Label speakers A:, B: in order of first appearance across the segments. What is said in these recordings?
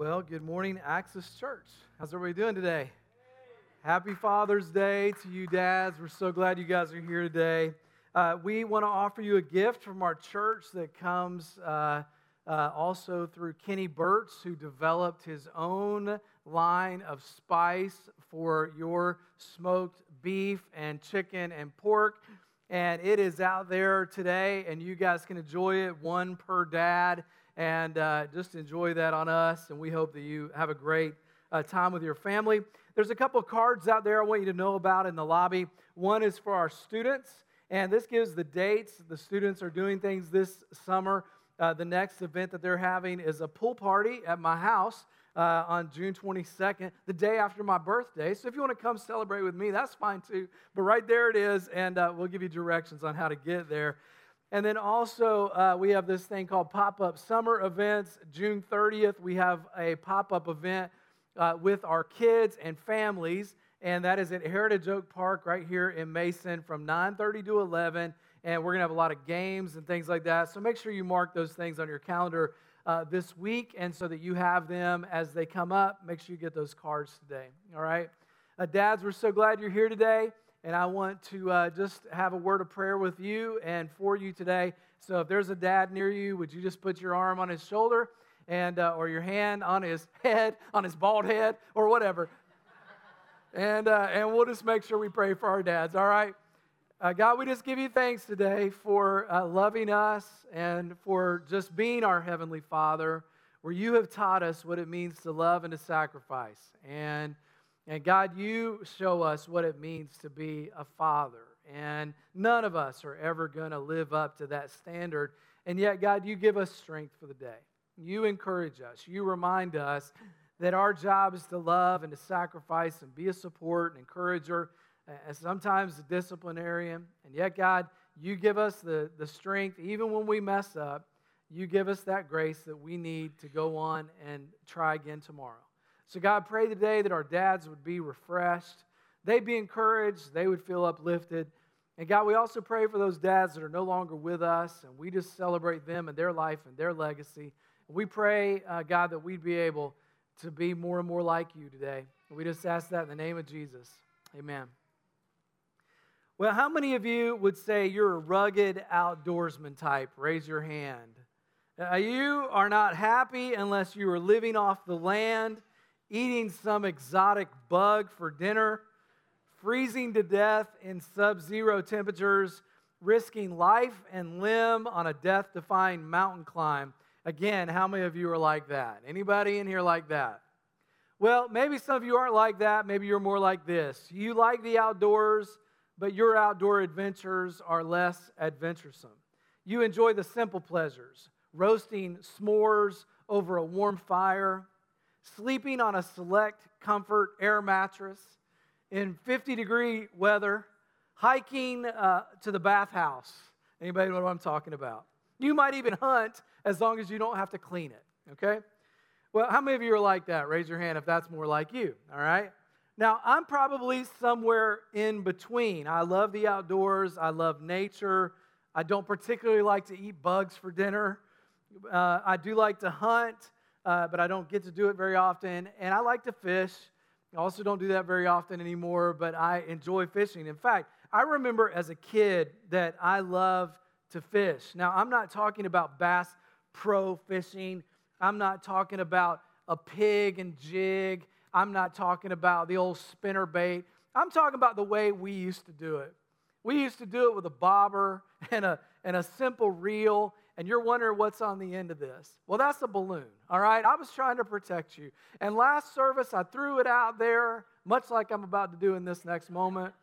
A: Well, good morning, Access Church. How's everybody doing today? Happy Father's Day to you, dads. We're so glad you guys are here today. Uh, we want to offer you a gift from our church that comes uh, uh, also through Kenny Burtz, who developed his own line of spice for your smoked beef and chicken and pork. And it is out there today, and you guys can enjoy it one per dad and uh, just enjoy that on us. And we hope that you have a great uh, time with your family. There's a couple cards out there I want you to know about in the lobby. One is for our students, and this gives the dates. The students are doing things this summer. Uh, the next event that they're having is a pool party at my house. Uh, on June 22nd, the day after my birthday. So if you want to come celebrate with me, that's fine too. But right there it is, and uh, we'll give you directions on how to get there. And then also, uh, we have this thing called pop up summer events. June 30th, we have a pop up event uh, with our kids and families, and that is at Heritage Oak Park right here in Mason from 9:30 to 11. And we're gonna have a lot of games and things like that. So make sure you mark those things on your calendar uh, this week, and so that you have them as they come up. Make sure you get those cards today. All right, uh, dads, we're so glad you're here today and I want to uh, just have a word of prayer with you and for you today. So if there's a dad near you, would you just put your arm on his shoulder and uh, or your hand on his head, on his bald head, or whatever, and uh, and we'll just make sure we pray for our dads. All right. Uh, God, we just give you thanks today for uh, loving us and for just being our Heavenly Father, where you have taught us what it means to love and to sacrifice. And and God, you show us what it means to be a father. And none of us are ever going to live up to that standard. And yet, God, you give us strength for the day. You encourage us. You remind us that our job is to love and to sacrifice and be a support and encourager, and sometimes a disciplinarian. And yet, God, you give us the, the strength, even when we mess up, you give us that grace that we need to go on and try again tomorrow. So, God, pray today that our dads would be refreshed, they'd be encouraged, they would feel uplifted. And God, we also pray for those dads that are no longer with us, and we just celebrate them and their life and their legacy. We pray, uh, God, that we'd be able to be more and more like you today. We just ask that in the name of Jesus. Amen. Well, how many of you would say you're a rugged outdoorsman type? Raise your hand. Uh, you are not happy unless you are living off the land eating some exotic bug for dinner, freezing to death in sub zero temperatures, risking life and limb on a death defying mountain climb. Again, how many of you are like that? Anybody in here like that? Well, maybe some of you aren't like that. Maybe you're more like this. You like the outdoors, but your outdoor adventures are less adventuresome. You enjoy the simple pleasures, roasting s'mores over a warm fire, sleeping on a select comfort air mattress in 50 degree weather, hiking uh, to the bathhouse. Anybody know what I'm talking about? You might even hunt as long as you don't have to clean it, okay? Well, how many of you are like that? Raise your hand if that's more like you, all right? Now, I'm probably somewhere in between. I love the outdoors, I love nature. I don't particularly like to eat bugs for dinner. Uh, I do like to hunt uh, but I don't get to do it very often. And I like to fish. I also don't do that very often anymore, but I enjoy fishing. In fact, I remember as a kid that I love to fish. Now, I'm not talking about bass pro fishing. I'm not talking about a pig and jig. I'm not talking about the old spinner bait. I'm talking about the way we used to do it. We used to do it with a bobber and a, and a simple reel and you're wondering what's on the end of this. Well, that's a balloon, all right? I was trying to protect you. And last service, I threw it out there, much like I'm about to do in this next moment,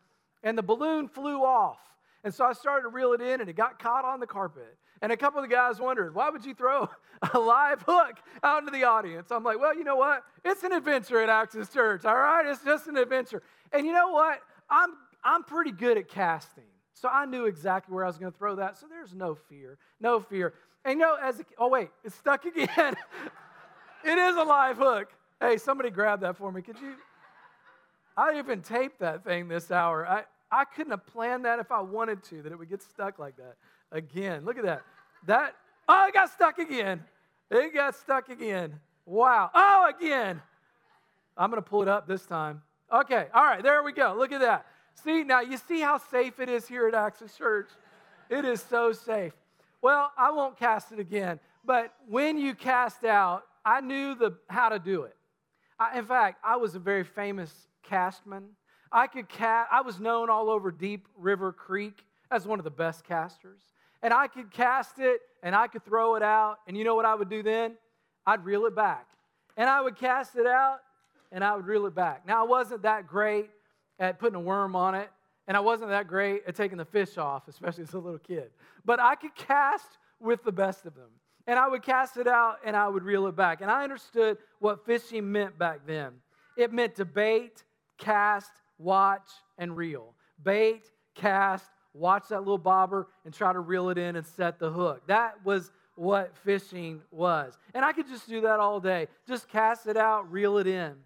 A: and the balloon flew off. And so I started to reel it in, and it got caught on the carpet. And a couple of the guys wondered, why would you throw a live hook out into the audience? I'm like, well, you know what? It's an adventure at Access Church, all right? It's just an adventure. And you know what? I'm, I'm pretty good at casting. So I knew exactly where I was going to throw that. So there's no fear, no fear. And you know, as a, oh wait, it's stuck again. it is a live hook. Hey, somebody grab that for me. Could you? I even taped that thing this hour. I, I couldn't have planned that if I wanted to, that it would get stuck like that. Again, look at that. That, oh, it got stuck again. It got stuck again. Wow. Oh, again. I'm going to pull it up this time. Okay. All right. There we go. Look at that. See, now you see how safe it is here at Access Church? It is so safe. Well, I won't cast it again, but when you cast out, I knew the, how to do it. I, in fact, I was a very famous castman. I could cast, I was known all over Deep River Creek as one of the best casters. And I could cast it and I could throw it out. And you know what I would do then? I'd reel it back. And I would cast it out and I would reel it back. Now, I wasn't that great at putting a worm on it, and I wasn't that great at taking the fish off, especially as a little kid. But I could cast with the best of them. And I would cast it out and I would reel it back. And I understood what fishing meant back then it meant to bait, cast, watch, and reel. Bait, cast, watch that little bobber, and try to reel it in and set the hook. That was what fishing was. And I could just do that all day. Just cast it out, reel it in.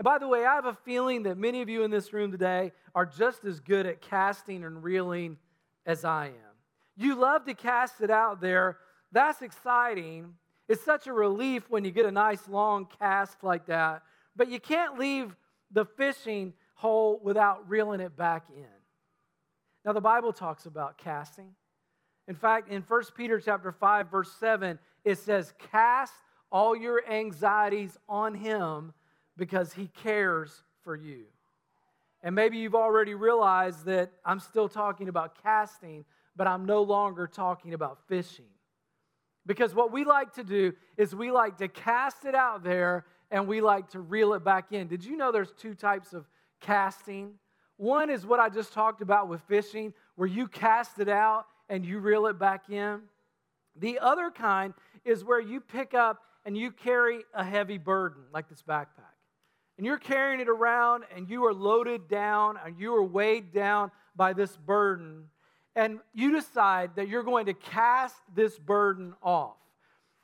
A: And by the way, I have a feeling that many of you in this room today are just as good at casting and reeling as I am. You love to cast it out there. That's exciting. It's such a relief when you get a nice long cast like that. But you can't leave the fishing hole without reeling it back in. Now the Bible talks about casting. In fact, in 1 Peter chapter 5 verse 7, it says, "Cast all your anxieties on him because he cares for you. And maybe you've already realized that I'm still talking about casting, but I'm no longer talking about fishing. Because what we like to do is we like to cast it out there and we like to reel it back in. Did you know there's two types of casting? One is what I just talked about with fishing, where you cast it out and you reel it back in. The other kind is where you pick up and you carry a heavy burden, like this backpack and you're carrying it around and you are loaded down and you are weighed down by this burden, and you decide that you're going to cast this burden off.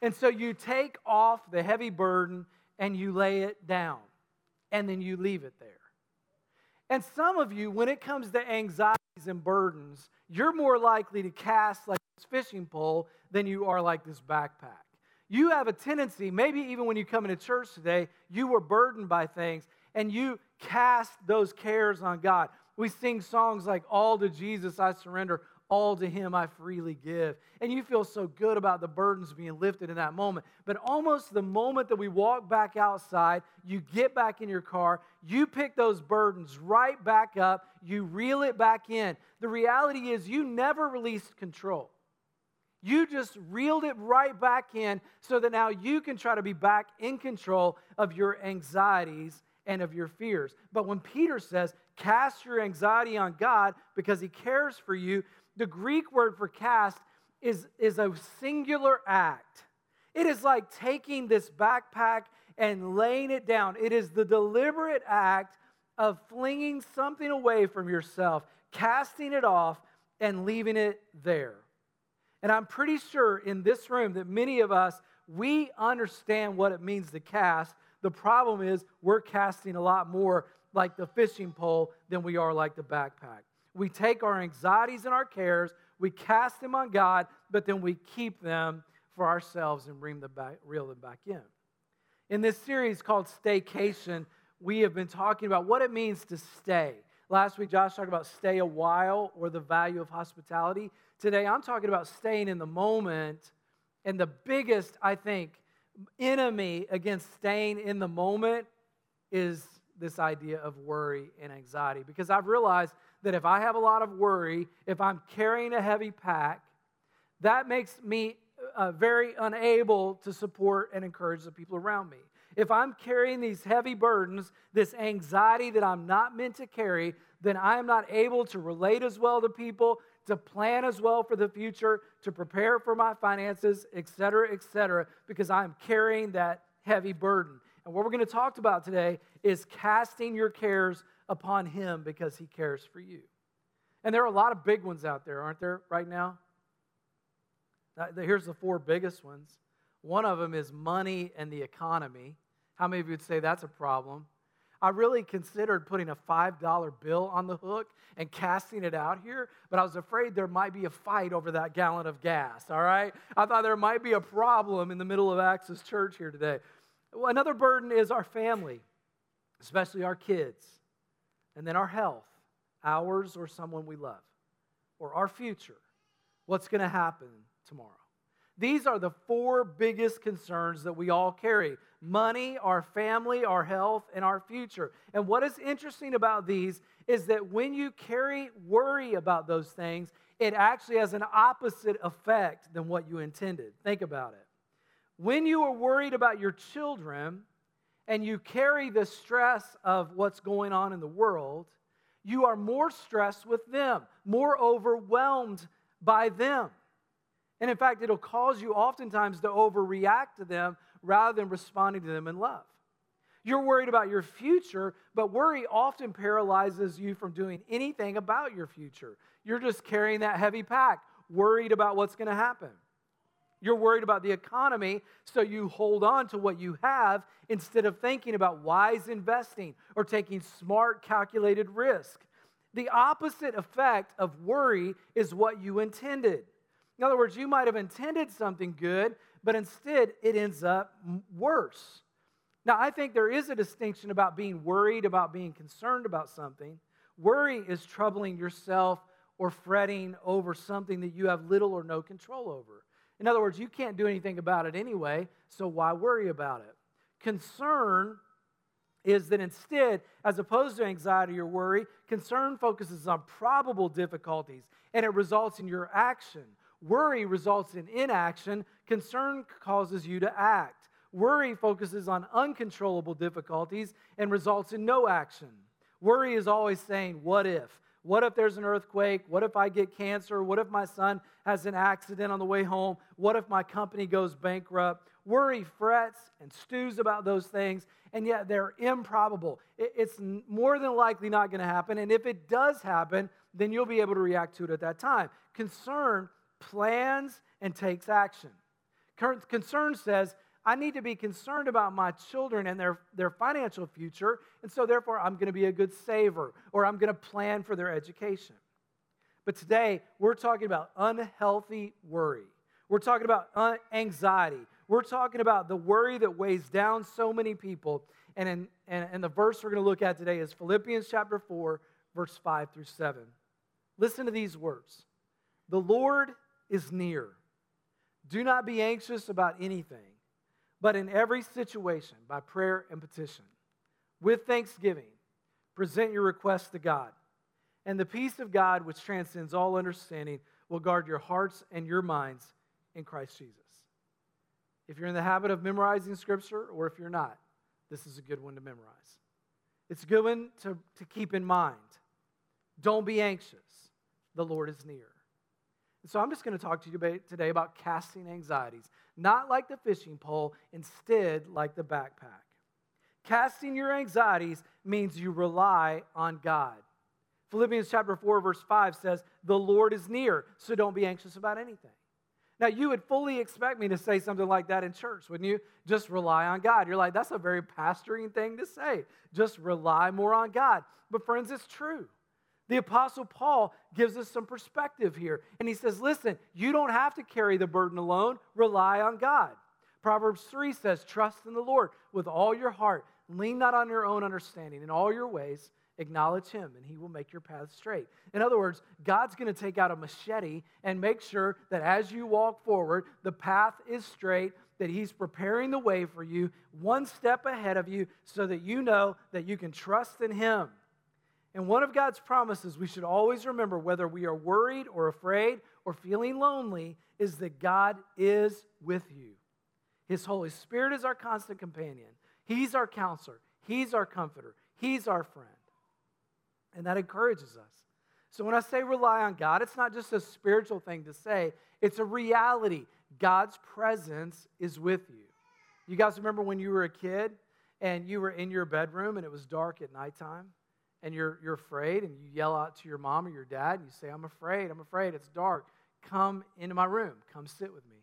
A: And so you take off the heavy burden and you lay it down, and then you leave it there. And some of you, when it comes to anxieties and burdens, you're more likely to cast like this fishing pole than you are like this backpack. You have a tendency, maybe even when you come into church today, you were burdened by things and you cast those cares on God. We sing songs like, All to Jesus I surrender, all to Him I freely give. And you feel so good about the burdens being lifted in that moment. But almost the moment that we walk back outside, you get back in your car, you pick those burdens right back up, you reel it back in. The reality is, you never released control. You just reeled it right back in so that now you can try to be back in control of your anxieties and of your fears. But when Peter says, cast your anxiety on God because he cares for you, the Greek word for cast is, is a singular act. It is like taking this backpack and laying it down. It is the deliberate act of flinging something away from yourself, casting it off, and leaving it there. And I'm pretty sure in this room that many of us, we understand what it means to cast. The problem is we're casting a lot more like the fishing pole than we are like the backpack. We take our anxieties and our cares, we cast them on God, but then we keep them for ourselves and bring them back, reel them back in. In this series called Staycation, we have been talking about what it means to stay. Last week, Josh talked about stay a while or the value of hospitality. Today, I'm talking about staying in the moment. And the biggest, I think, enemy against staying in the moment is this idea of worry and anxiety. Because I've realized that if I have a lot of worry, if I'm carrying a heavy pack, that makes me uh, very unable to support and encourage the people around me. If I'm carrying these heavy burdens, this anxiety that I'm not meant to carry, then I am not able to relate as well to people, to plan as well for the future, to prepare for my finances, et cetera, et cetera, because I'm carrying that heavy burden. And what we're going to talk about today is casting your cares upon Him because He cares for you. And there are a lot of big ones out there, aren't there, right now? Uh, here's the four biggest ones. One of them is money and the economy. How many of you would say that's a problem? I really considered putting a $5 bill on the hook and casting it out here, but I was afraid there might be a fight over that gallon of gas, all right? I thought there might be a problem in the middle of Access Church here today. Another burden is our family, especially our kids, and then our health, ours or someone we love, or our future, what's going to happen tomorrow. These are the four biggest concerns that we all carry money, our family, our health, and our future. And what is interesting about these is that when you carry worry about those things, it actually has an opposite effect than what you intended. Think about it. When you are worried about your children and you carry the stress of what's going on in the world, you are more stressed with them, more overwhelmed by them. And in fact, it'll cause you oftentimes to overreact to them rather than responding to them in love. You're worried about your future, but worry often paralyzes you from doing anything about your future. You're just carrying that heavy pack, worried about what's going to happen. You're worried about the economy, so you hold on to what you have instead of thinking about wise investing or taking smart, calculated risk. The opposite effect of worry is what you intended. In other words, you might have intended something good, but instead it ends up worse. Now, I think there is a distinction about being worried, about being concerned about something. Worry is troubling yourself or fretting over something that you have little or no control over. In other words, you can't do anything about it anyway, so why worry about it? Concern is that instead, as opposed to anxiety or worry, concern focuses on probable difficulties and it results in your action. Worry results in inaction. Concern causes you to act. Worry focuses on uncontrollable difficulties and results in no action. Worry is always saying, What if? What if there's an earthquake? What if I get cancer? What if my son has an accident on the way home? What if my company goes bankrupt? Worry frets and stews about those things, and yet they're improbable. It's more than likely not going to happen. And if it does happen, then you'll be able to react to it at that time. Concern plans and takes action. Concern says, I need to be concerned about my children and their, their financial future, and so therefore I'm going to be a good saver or I'm going to plan for their education. But today we're talking about unhealthy worry. We're talking about uh, anxiety. We're talking about the worry that weighs down so many people. And, in, and, and the verse we're going to look at today is Philippians chapter 4, verse 5 through 7. Listen to these words The Lord is near. Do not be anxious about anything, but in every situation, by prayer and petition, with thanksgiving, present your requests to God. And the peace of God, which transcends all understanding, will guard your hearts and your minds in Christ Jesus. If you're in the habit of memorizing scripture, or if you're not, this is a good one to memorize. It's a good one to, to keep in mind. Don't be anxious. The Lord is near. So I'm just going to talk to you today about casting anxieties, not like the fishing pole, instead, like the backpack. Casting your anxieties means you rely on God. Philippians chapter 4, verse 5 says, The Lord is near, so don't be anxious about anything. Now, you would fully expect me to say something like that in church, wouldn't you? Just rely on God. You're like, that's a very pastoring thing to say. Just rely more on God. But, friends, it's true. The Apostle Paul gives us some perspective here. And he says, listen, you don't have to carry the burden alone, rely on God. Proverbs 3 says, Trust in the Lord with all your heart. Lean not on your own understanding. In all your ways, acknowledge him, and he will make your path straight. In other words, God's going to take out a machete and make sure that as you walk forward, the path is straight, that he's preparing the way for you, one step ahead of you, so that you know that you can trust in him. And one of God's promises we should always remember, whether we are worried or afraid or feeling lonely, is that God is with you. His Holy Spirit is our constant companion. He's our counselor. He's our comforter. He's our friend. And that encourages us. So when I say rely on God, it's not just a spiritual thing to say, it's a reality. God's presence is with you. You guys remember when you were a kid and you were in your bedroom and it was dark at nighttime? And you're, you're afraid and you yell out to your mom or your dad and you say, I'm afraid, I'm afraid, it's dark. Come into my room, come sit with me.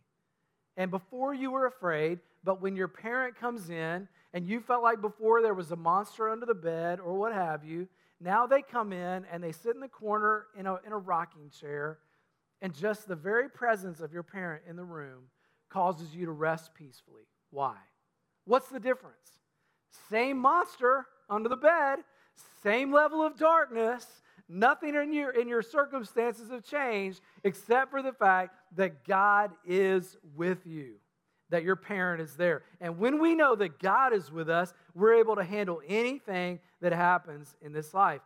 A: And before you were afraid, but when your parent comes in and you felt like before there was a monster under the bed or what have you, now they come in and they sit in the corner in a, in a rocking chair, and just the very presence of your parent in the room causes you to rest peacefully. Why? What's the difference? Same monster under the bed, same level of darkness. Nothing in your, in your circumstances have changed except for the fact that God is with you, that your parent is there. And when we know that God is with us, we're able to handle anything that happens in this life.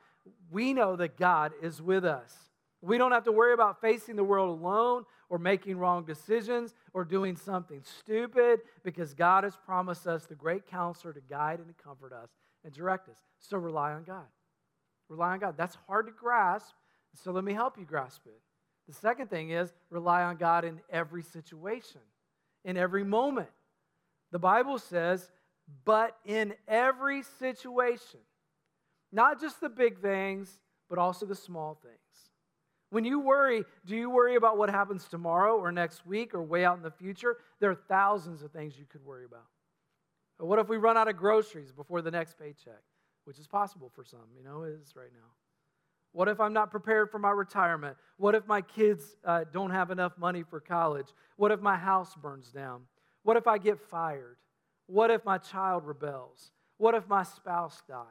A: We know that God is with us. We don't have to worry about facing the world alone or making wrong decisions or doing something stupid because God has promised us the great counselor to guide and to comfort us and direct us. So rely on God. Rely on God. That's hard to grasp, so let me help you grasp it. The second thing is rely on God in every situation, in every moment. The Bible says, but in every situation, not just the big things, but also the small things. When you worry, do you worry about what happens tomorrow or next week or way out in the future? There are thousands of things you could worry about. What if we run out of groceries before the next paycheck? Which is possible for some, you know, is right now. What if I'm not prepared for my retirement? What if my kids uh, don't have enough money for college? What if my house burns down? What if I get fired? What if my child rebels? What if my spouse dies?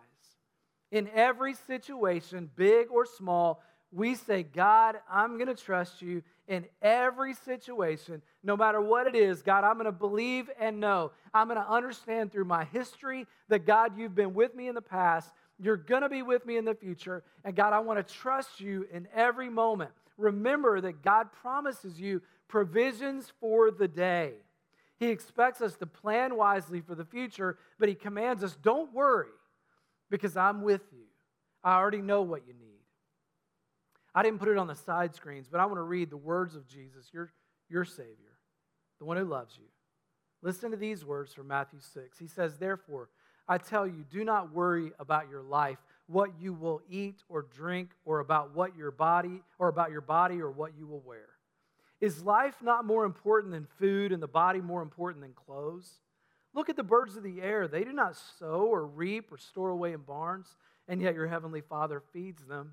A: In every situation, big or small, we say, God, I'm going to trust you in every situation, no matter what it is. God, I'm going to believe and know. I'm going to understand through my history that, God, you've been with me in the past. You're going to be with me in the future. And God, I want to trust you in every moment. Remember that God promises you provisions for the day. He expects us to plan wisely for the future, but He commands us don't worry because I'm with you. I already know what you need. I didn't put it on the side screens, but I want to read the words of Jesus, your, your Savior, the one who loves you. Listen to these words from Matthew 6. He says, Therefore, I tell you, do not worry about your life, what you will eat or drink, or about what your body, or about your body or what you will wear. Is life not more important than food and the body more important than clothes? Look at the birds of the air. They do not sow or reap or store away in barns, and yet your heavenly Father feeds them.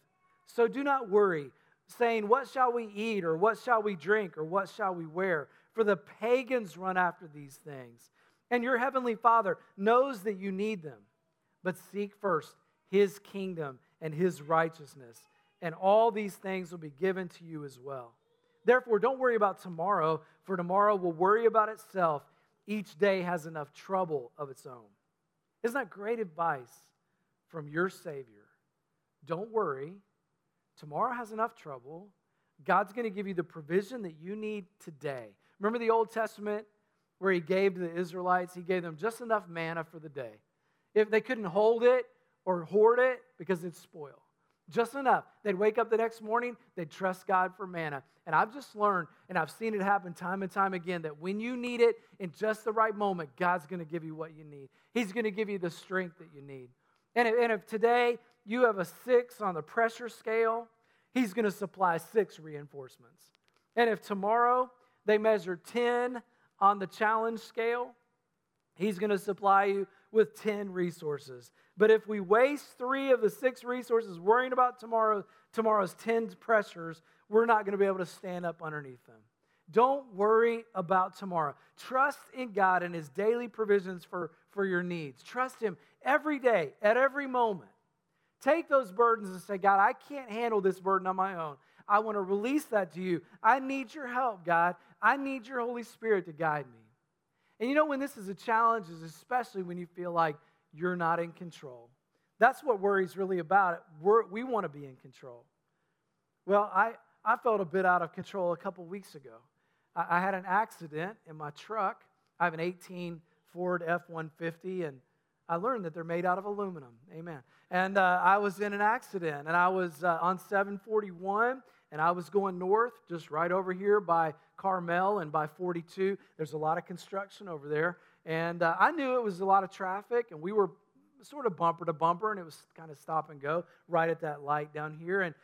A: So do not worry, saying, What shall we eat, or what shall we drink, or what shall we wear? For the pagans run after these things. And your heavenly Father knows that you need them. But seek first his kingdom and his righteousness, and all these things will be given to you as well. Therefore, don't worry about tomorrow, for tomorrow will worry about itself. Each day has enough trouble of its own. Isn't that great advice from your Savior? Don't worry Tomorrow has enough trouble. God's going to give you the provision that you need today. Remember the Old Testament where He gave to the Israelites? He gave them just enough manna for the day. If they couldn't hold it or hoard it because it'd spoil, just enough. They'd wake up the next morning, they'd trust God for manna. And I've just learned, and I've seen it happen time and time again, that when you need it in just the right moment, God's going to give you what you need. He's going to give you the strength that you need. And if, and if today you have a six on the pressure scale, he's going to supply six reinforcements. And if tomorrow they measure 10 on the challenge scale, he's going to supply you with 10 resources. But if we waste three of the six resources worrying about tomorrow, tomorrow's 10 pressures, we're not going to be able to stand up underneath them. Don't worry about tomorrow. Trust in God and His daily provisions for, for your needs. Trust Him every day, at every moment. Take those burdens and say, God, I can't handle this burden on my own. I want to release that to you. I need your help, God. I need your Holy Spirit to guide me. And you know, when this is a challenge, is especially when you feel like you're not in control. That's what worry is really about. We're, we want to be in control. Well, I, I felt a bit out of control a couple weeks ago. I, I had an accident in my truck. I have an 18 Ford F 150, and I learned that they're made out of aluminum. Amen. And uh, I was in an accident, and I was uh, on 741, and I was going north, just right over here by Carmel and by 42. There's a lot of construction over there. And uh, I knew it was a lot of traffic, and we were sort of bumper to bumper, and it was kind of stop and go right at that light down here. And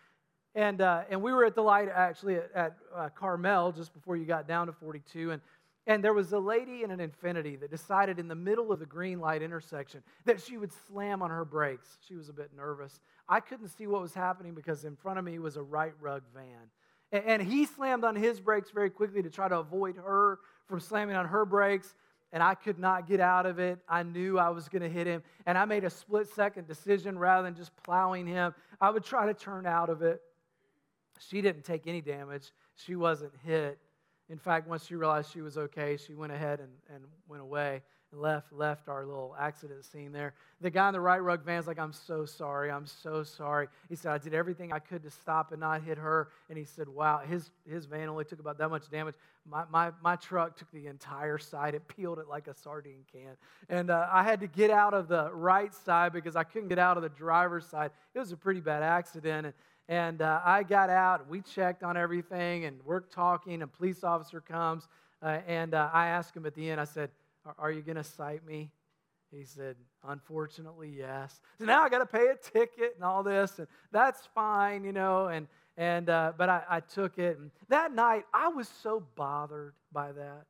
A: and uh, and we were at the light actually at, at uh, Carmel just before you got down to 42, and and there was a lady in an Infiniti that decided in the middle of the green light intersection that she would slam on her brakes. She was a bit nervous. I couldn't see what was happening because in front of me was a Rite Rug van. And he slammed on his brakes very quickly to try to avoid her from slamming on her brakes. And I could not get out of it. I knew I was going to hit him. And I made a split second decision rather than just plowing him. I would try to turn out of it. She didn't take any damage, she wasn't hit. In fact, once she realized she was okay, she went ahead and, and went away and left, left our little accident scene there. The guy in the Rite Rug van's like, I'm so sorry. I'm so sorry. He said, I did everything I could to stop and not hit her. And he said, Wow, his, his van only took about that much damage. My, my, my truck took the entire side, it peeled it like a sardine can. And uh, I had to get out of the right side because I couldn't get out of the driver's side. It was a pretty bad accident. And, and uh, I got out, we checked on everything, and we're talking. A police officer comes, uh, and uh, I asked him at the end, I said, Are you going to cite me? He said, Unfortunately, yes. So now I got to pay a ticket and all this, and that's fine, you know. And, and uh, but I, I took it. And that night, I was so bothered by that.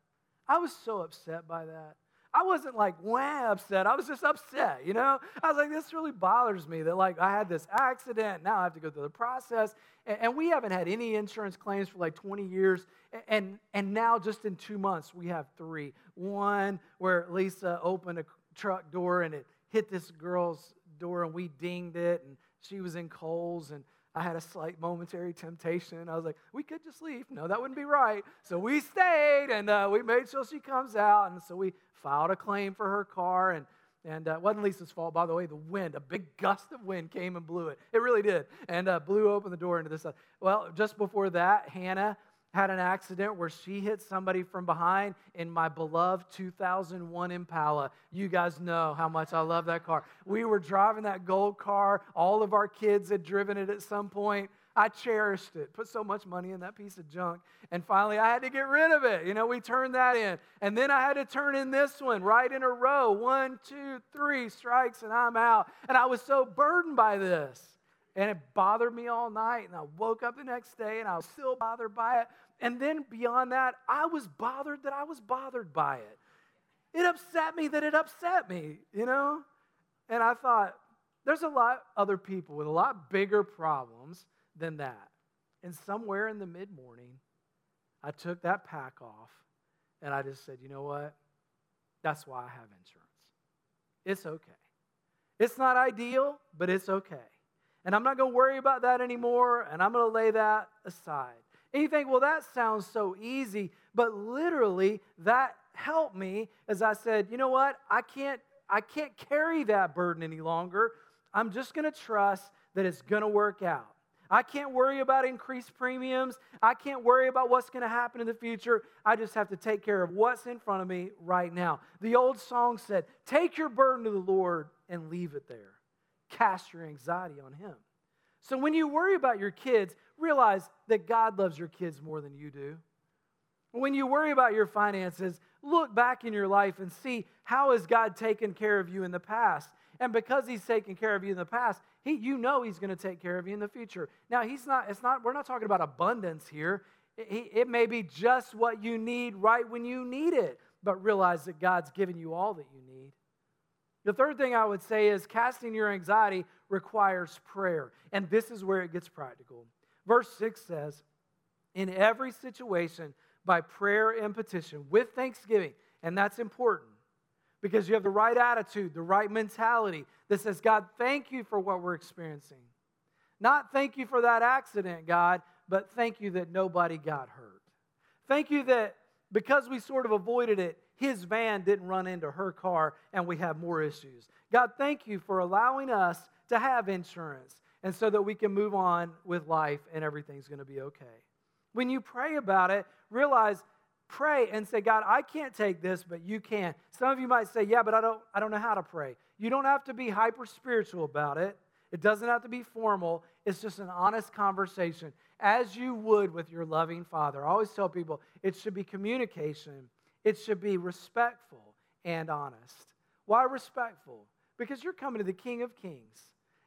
A: I was so upset by that. I wasn't like wham upset. I was just upset, you know? I was like, this really bothers me that like I had this accident. Now I have to go through the process. And, and we haven't had any insurance claims for like 20 years. And, and now just in two months, we have three. One where Lisa opened a truck door and it hit this girl's door and we dinged it and she was in Kohl's and I had a slight momentary temptation. I was like, we could just leave. No, that wouldn't be right. So we stayed and uh, we made sure she comes out. And so we filed a claim for her car. And, and uh, wasn't Lisa's fault, by the way. The wind, a big gust of wind came and blew it. It really did. And uh, blew open the door into this. Well, just before that, Hannah had an accident where she hit somebody from behind in my beloved 2001 Impala. You guys know how much I love that car. We were driving that gold car. All of our kids had driven it at some point. I cherished it, put so much money in that piece of junk. And finally, I had to get rid of it. You know, we turned that in. And then I had to turn in this one right in a row one, two, three strikes, and I'm out. And I was so burdened by this. And it bothered me all night. And I woke up the next day and I was still bothered by it. And then beyond that, I was bothered that I was bothered by it. It upset me that it upset me, you know? And I thought, there's a lot other people with a lot bigger problems than that. And somewhere in the mid morning, I took that pack off and I just said, you know what? That's why I have insurance. It's okay. It's not ideal, but it's okay. And I'm not going to worry about that anymore, and I'm going to lay that aside. And you think, well, that sounds so easy, but literally that helped me as I said, you know what? I can't I can't carry that burden any longer. I'm just going to trust that it's going to work out. I can't worry about increased premiums. I can't worry about what's going to happen in the future. I just have to take care of what's in front of me right now. The old song said, Take your burden to the Lord and leave it there. Cast your anxiety on Him. So when you worry about your kids, realize that God loves your kids more than you do. When you worry about your finances, look back in your life and see how has God taken care of you in the past. And because he's taken care of you in the past, he, you know he's going to take care of you in the future. Now, he's not, it's not, we're not talking about abundance here. It, it may be just what you need right when you need it, but realize that God's given you all that you need. The third thing I would say is casting your anxiety requires prayer. And this is where it gets practical. Verse 6 says, In every situation, by prayer and petition, with thanksgiving. And that's important because you have the right attitude, the right mentality that says, God, thank you for what we're experiencing. Not thank you for that accident, God, but thank you that nobody got hurt. Thank you that because we sort of avoided it, his van didn't run into her car and we have more issues. God, thank you for allowing us to have insurance and so that we can move on with life and everything's going to be okay. When you pray about it, realize pray and say, God, I can't take this, but you can. Some of you might say, Yeah, but I don't, I don't know how to pray. You don't have to be hyper spiritual about it. It doesn't have to be formal. It's just an honest conversation, as you would with your loving Father. I always tell people it should be communication, it should be respectful, and honest. Why respectful? Because you're coming to the King of Kings.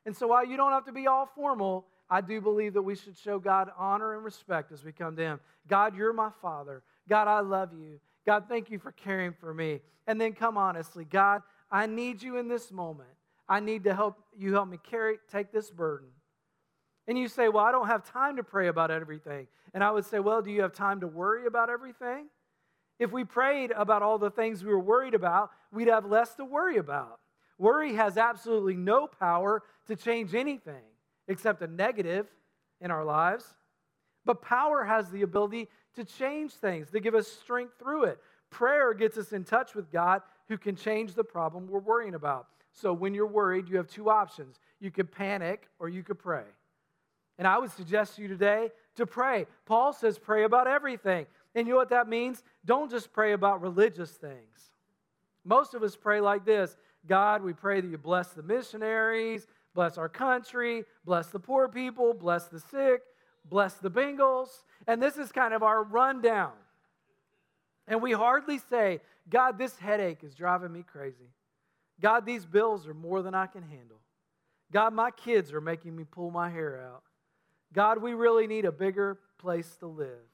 A: And so while you don't have to be all formal, I do believe that we should show God honor and respect as we come to Him. God, you're my Father. God, I love you. God, thank you for caring for me. And then come honestly, God, I need you in this moment. I need to help you help me carry, take this burden. And you say, Well, I don't have time to pray about everything. And I would say, Well, do you have time to worry about everything? If we prayed about all the things we were worried about, we'd have less to worry about. Worry has absolutely no power to change anything except a negative in our lives. But power has the ability to change things, to give us strength through it. Prayer gets us in touch with God who can change the problem we're worrying about. So when you're worried, you have two options. You could panic or you could pray. And I would suggest to you today to pray. Paul says pray about everything. And you know what that means? Don't just pray about religious things. Most of us pray like this God, we pray that you bless the missionaries, bless our country, bless the poor people, bless the sick, bless the Bengals. And this is kind of our rundown. And we hardly say, God, this headache is driving me crazy. God, these bills are more than I can handle. God, my kids are making me pull my hair out. God, we really need a bigger place to live.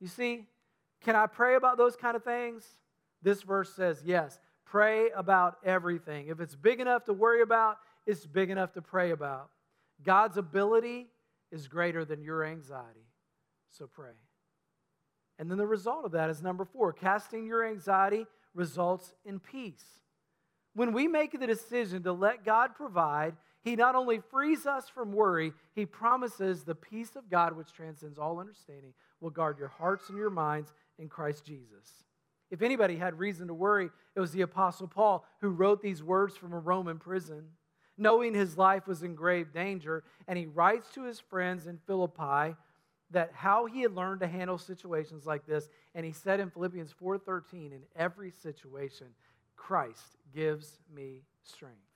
A: You see, can I pray about those kind of things? This verse says, yes, pray about everything. If it's big enough to worry about, it's big enough to pray about. God's ability is greater than your anxiety. So pray. And then the result of that is number four casting your anxiety results in peace. When we make the decision to let God provide, He not only frees us from worry, He promises the peace of God, which transcends all understanding, will guard your hearts and your minds in Christ Jesus. If anybody had reason to worry, it was the Apostle Paul who wrote these words from a Roman prison knowing his life was in grave danger, and he writes to his friends in Philippi that how he had learned to handle situations like this, and he said in Philippians 4:13, in every situation, Christ gives me strength.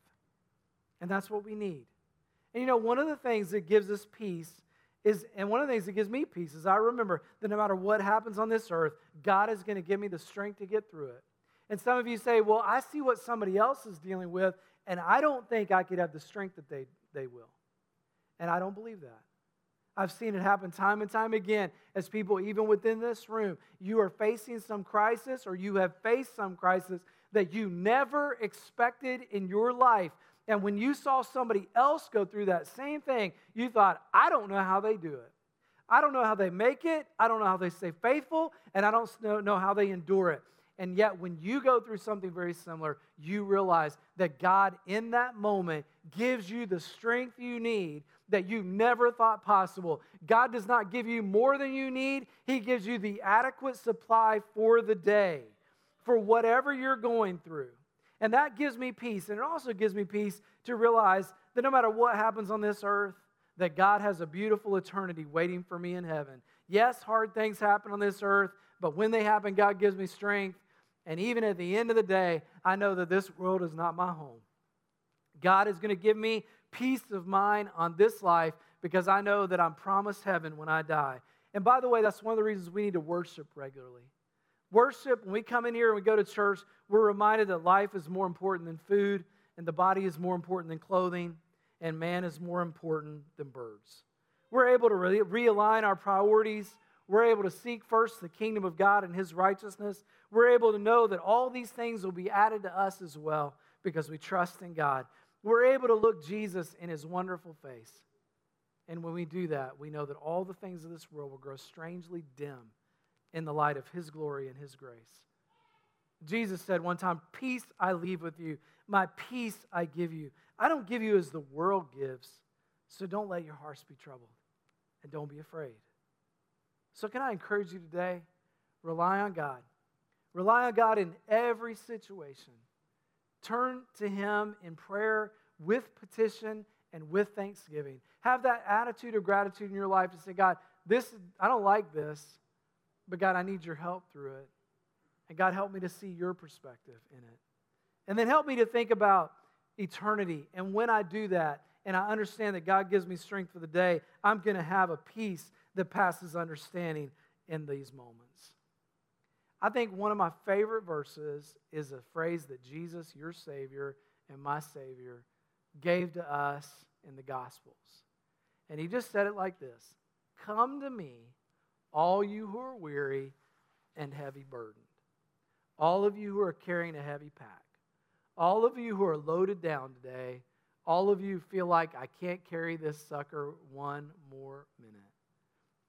A: And that's what we need. And you know, one of the things that gives us peace is, and one of the things that gives me peace is I remember that no matter what happens on this earth, God is going to give me the strength to get through it. And some of you say, well, I see what somebody else is dealing with, and I don't think I could have the strength that they, they will. And I don't believe that. I've seen it happen time and time again as people, even within this room, you are facing some crisis or you have faced some crisis that you never expected in your life. And when you saw somebody else go through that same thing, you thought, I don't know how they do it. I don't know how they make it. I don't know how they stay faithful. And I don't know how they endure it. And yet, when you go through something very similar, you realize that God, in that moment, gives you the strength you need that you never thought possible. God does not give you more than you need, He gives you the adequate supply for the day, for whatever you're going through. And that gives me peace. And it also gives me peace to realize that no matter what happens on this earth, that God has a beautiful eternity waiting for me in heaven. Yes, hard things happen on this earth, but when they happen, God gives me strength and even at the end of the day, I know that this world is not my home. God is going to give me peace of mind on this life because I know that I'm promised heaven when I die. And by the way, that's one of the reasons we need to worship regularly. Worship, when we come in here and we go to church, we're reminded that life is more important than food, and the body is more important than clothing, and man is more important than birds. We're able to re- realign our priorities we're able to seek first the kingdom of God and his righteousness. We're able to know that all these things will be added to us as well because we trust in God. We're able to look Jesus in his wonderful face. And when we do that, we know that all the things of this world will grow strangely dim in the light of his glory and his grace. Jesus said one time, Peace I leave with you, my peace I give you. I don't give you as the world gives, so don't let your hearts be troubled and don't be afraid. So, can I encourage you today? Rely on God. Rely on God in every situation. Turn to Him in prayer with petition and with thanksgiving. Have that attitude of gratitude in your life to say, God, this I don't like this, but God, I need your help through it. And God, help me to see your perspective in it. And then help me to think about eternity. And when I do that, and I understand that God gives me strength for the day, I'm going to have a peace that passes understanding in these moments. I think one of my favorite verses is a phrase that Jesus, your Savior, and my Savior gave to us in the Gospels. And he just said it like this Come to me, all you who are weary and heavy burdened, all of you who are carrying a heavy pack, all of you who are loaded down today, all of you feel like I can't carry this sucker one more minute.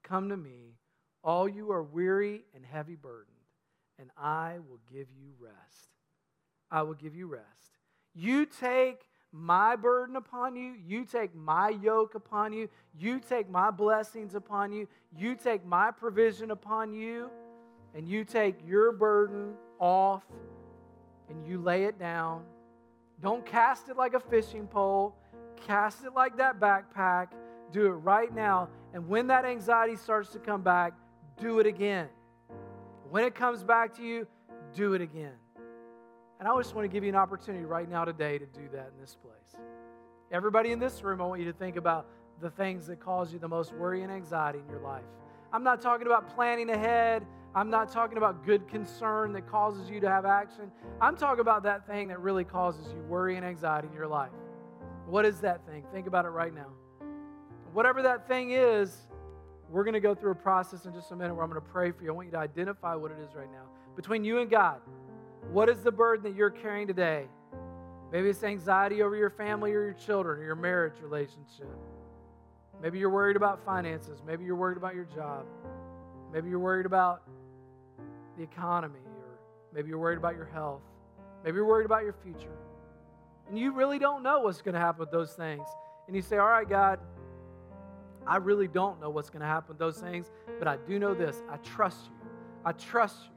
A: Come to me, all you are weary and heavy burdened, and I will give you rest. I will give you rest. You take my burden upon you. You take my yoke upon you. You take my blessings upon you. You take my provision upon you. And you take your burden off and you lay it down. Don't cast it like a fishing pole, cast it like that backpack. Do it right now. And when that anxiety starts to come back, do it again. When it comes back to you, do it again. And I just want to give you an opportunity right now today to do that in this place. Everybody in this room, I want you to think about the things that cause you the most worry and anxiety in your life. I'm not talking about planning ahead. I'm not talking about good concern that causes you to have action. I'm talking about that thing that really causes you worry and anxiety in your life. What is that thing? Think about it right now. Whatever that thing is, we're going to go through a process in just a minute where I'm going to pray for you. I want you to identify what it is right now. Between you and God, what is the burden that you're carrying today? Maybe it's anxiety over your family or your children or your marriage relationship. Maybe you're worried about finances. Maybe you're worried about your job. Maybe you're worried about the economy, or maybe you're worried about your health. Maybe you're worried about your future. And you really don't know what's going to happen with those things. And you say, All right, God, I really don't know what's going to happen with those things, but I do know this I trust you. I trust you.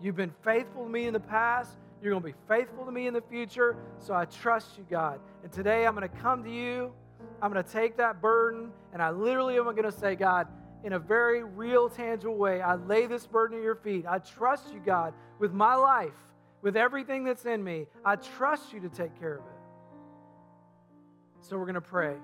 A: You've been faithful to me in the past. You're going to be faithful to me in the future. So I trust you, God. And today I'm going to come to you. I'm going to take that burden and I literally am going to say, God, in a very real, tangible way, I lay this burden at your feet. I trust you, God, with my life, with everything that's in me. I trust you to take care of it. So we're going to pray.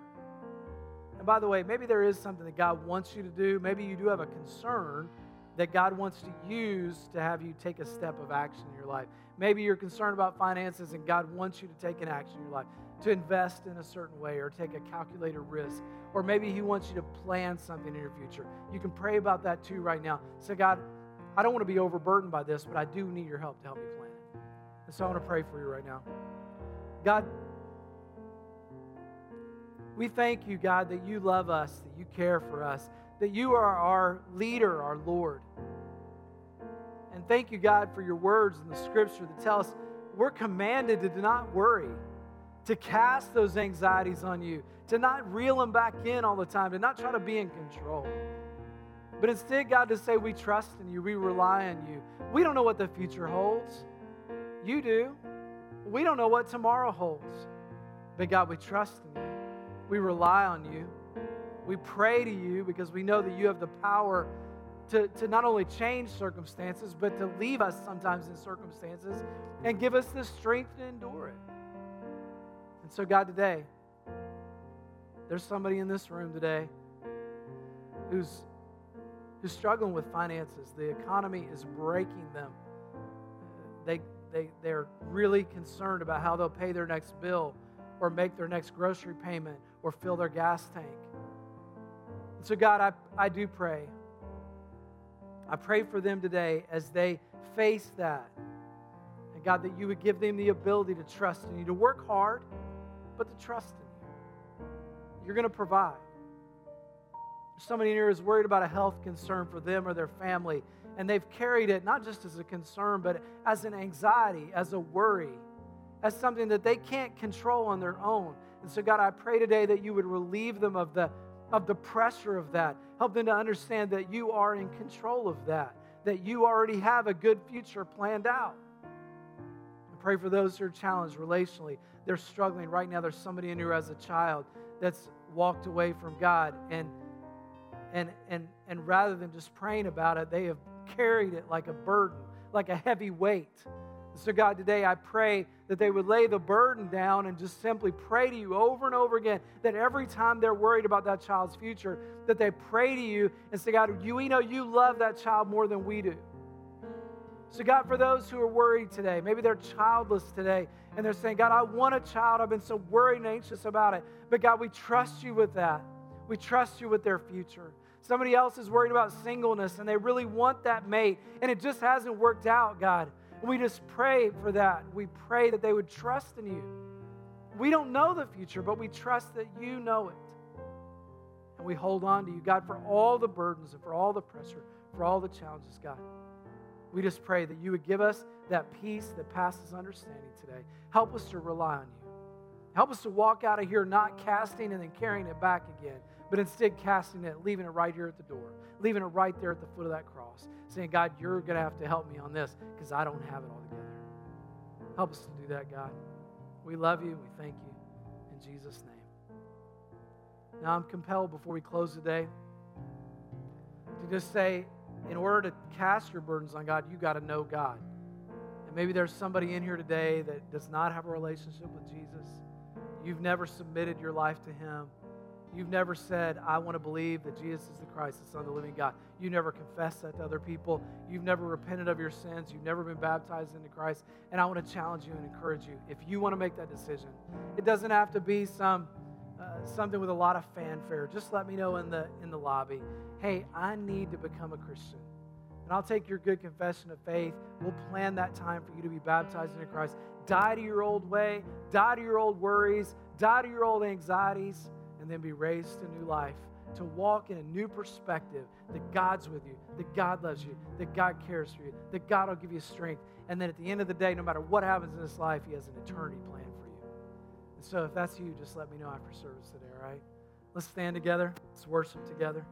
A: And by the way, maybe there is something that God wants you to do. Maybe you do have a concern that God wants to use to have you take a step of action in your life. Maybe you're concerned about finances and God wants you to take an action in your life, to invest in a certain way or take a calculated risk. Or maybe He wants you to plan something in your future. You can pray about that too right now. Say, God, I don't want to be overburdened by this, but I do need your help to help me plan it. And so I want to pray for you right now. God, we thank you, God, that you love us, that you care for us, that you are our leader, our Lord. And thank you, God, for your words in the scripture that tell us we're commanded to not worry, to cast those anxieties on you, to not reel them back in all the time, to not try to be in control. But instead, God, to say we trust in you, we rely on you. We don't know what the future holds. You do. We don't know what tomorrow holds. But God, we trust in you. We rely on you. We pray to you because we know that you have the power to, to not only change circumstances, but to leave us sometimes in circumstances and give us the strength to endure it. And so, God, today, there's somebody in this room today who's, who's struggling with finances. The economy is breaking them. They, they, they're really concerned about how they'll pay their next bill or make their next grocery payment or fill their gas tank. So, God, I, I do pray. I pray for them today as they face that. And God, that you would give them the ability to trust in you, to work hard, but to trust in you. You're going to provide. Somebody here is worried about a health concern for them or their family, and they've carried it not just as a concern, but as an anxiety, as a worry, as something that they can't control on their own. And so, God, I pray today that you would relieve them of the of the pressure of that. Help them to understand that you are in control of that, that you already have a good future planned out. I pray for those who are challenged relationally. They're struggling right now. There's somebody in here as a child that's walked away from God and and and and rather than just praying about it, they have carried it like a burden, like a heavy weight. So, God, today I pray that they would lay the burden down and just simply pray to you over and over again. That every time they're worried about that child's future, that they pray to you and say, God, you, we know you love that child more than we do. So, God, for those who are worried today, maybe they're childless today, and they're saying, God, I want a child. I've been so worried and anxious about it. But, God, we trust you with that. We trust you with their future. Somebody else is worried about singleness and they really want that mate, and it just hasn't worked out, God. We just pray for that. We pray that they would trust in you. We don't know the future, but we trust that you know it. And we hold on to you, God, for all the burdens and for all the pressure, for all the challenges, God. We just pray that you would give us that peace that passes understanding today. Help us to rely on you. Help us to walk out of here not casting and then carrying it back again, but instead casting it, leaving it right here at the door, leaving it right there at the foot of that cross, saying, God, you're going to have to help me on this because I don't have it all together. Help us to do that, God. We love you. We thank you. In Jesus' name. Now I'm compelled before we close today to just say, in order to cast your burdens on God, you got to know God. And maybe there's somebody in here today that does not have a relationship with Jesus. You've never submitted your life to Him. You've never said, I want to believe that Jesus is the Christ, the Son of the living God. You never confessed that to other people. You've never repented of your sins. You've never been baptized into Christ. And I want to challenge you and encourage you. If you want to make that decision, it doesn't have to be some uh, something with a lot of fanfare. Just let me know in the in the lobby. Hey, I need to become a Christian. And I'll take your good confession of faith. We'll plan that time for you to be baptized into Christ. Die to your old way, die to your old worries, die to your old anxieties and then be raised to new life, to walk in a new perspective that God's with you, that God loves you, that God cares for you, that God will give you strength. And then at the end of the day, no matter what happens in this life, He has an eternity plan for you. And so if that's you, just let me know after service today, all right? Let's stand together. Let's worship together.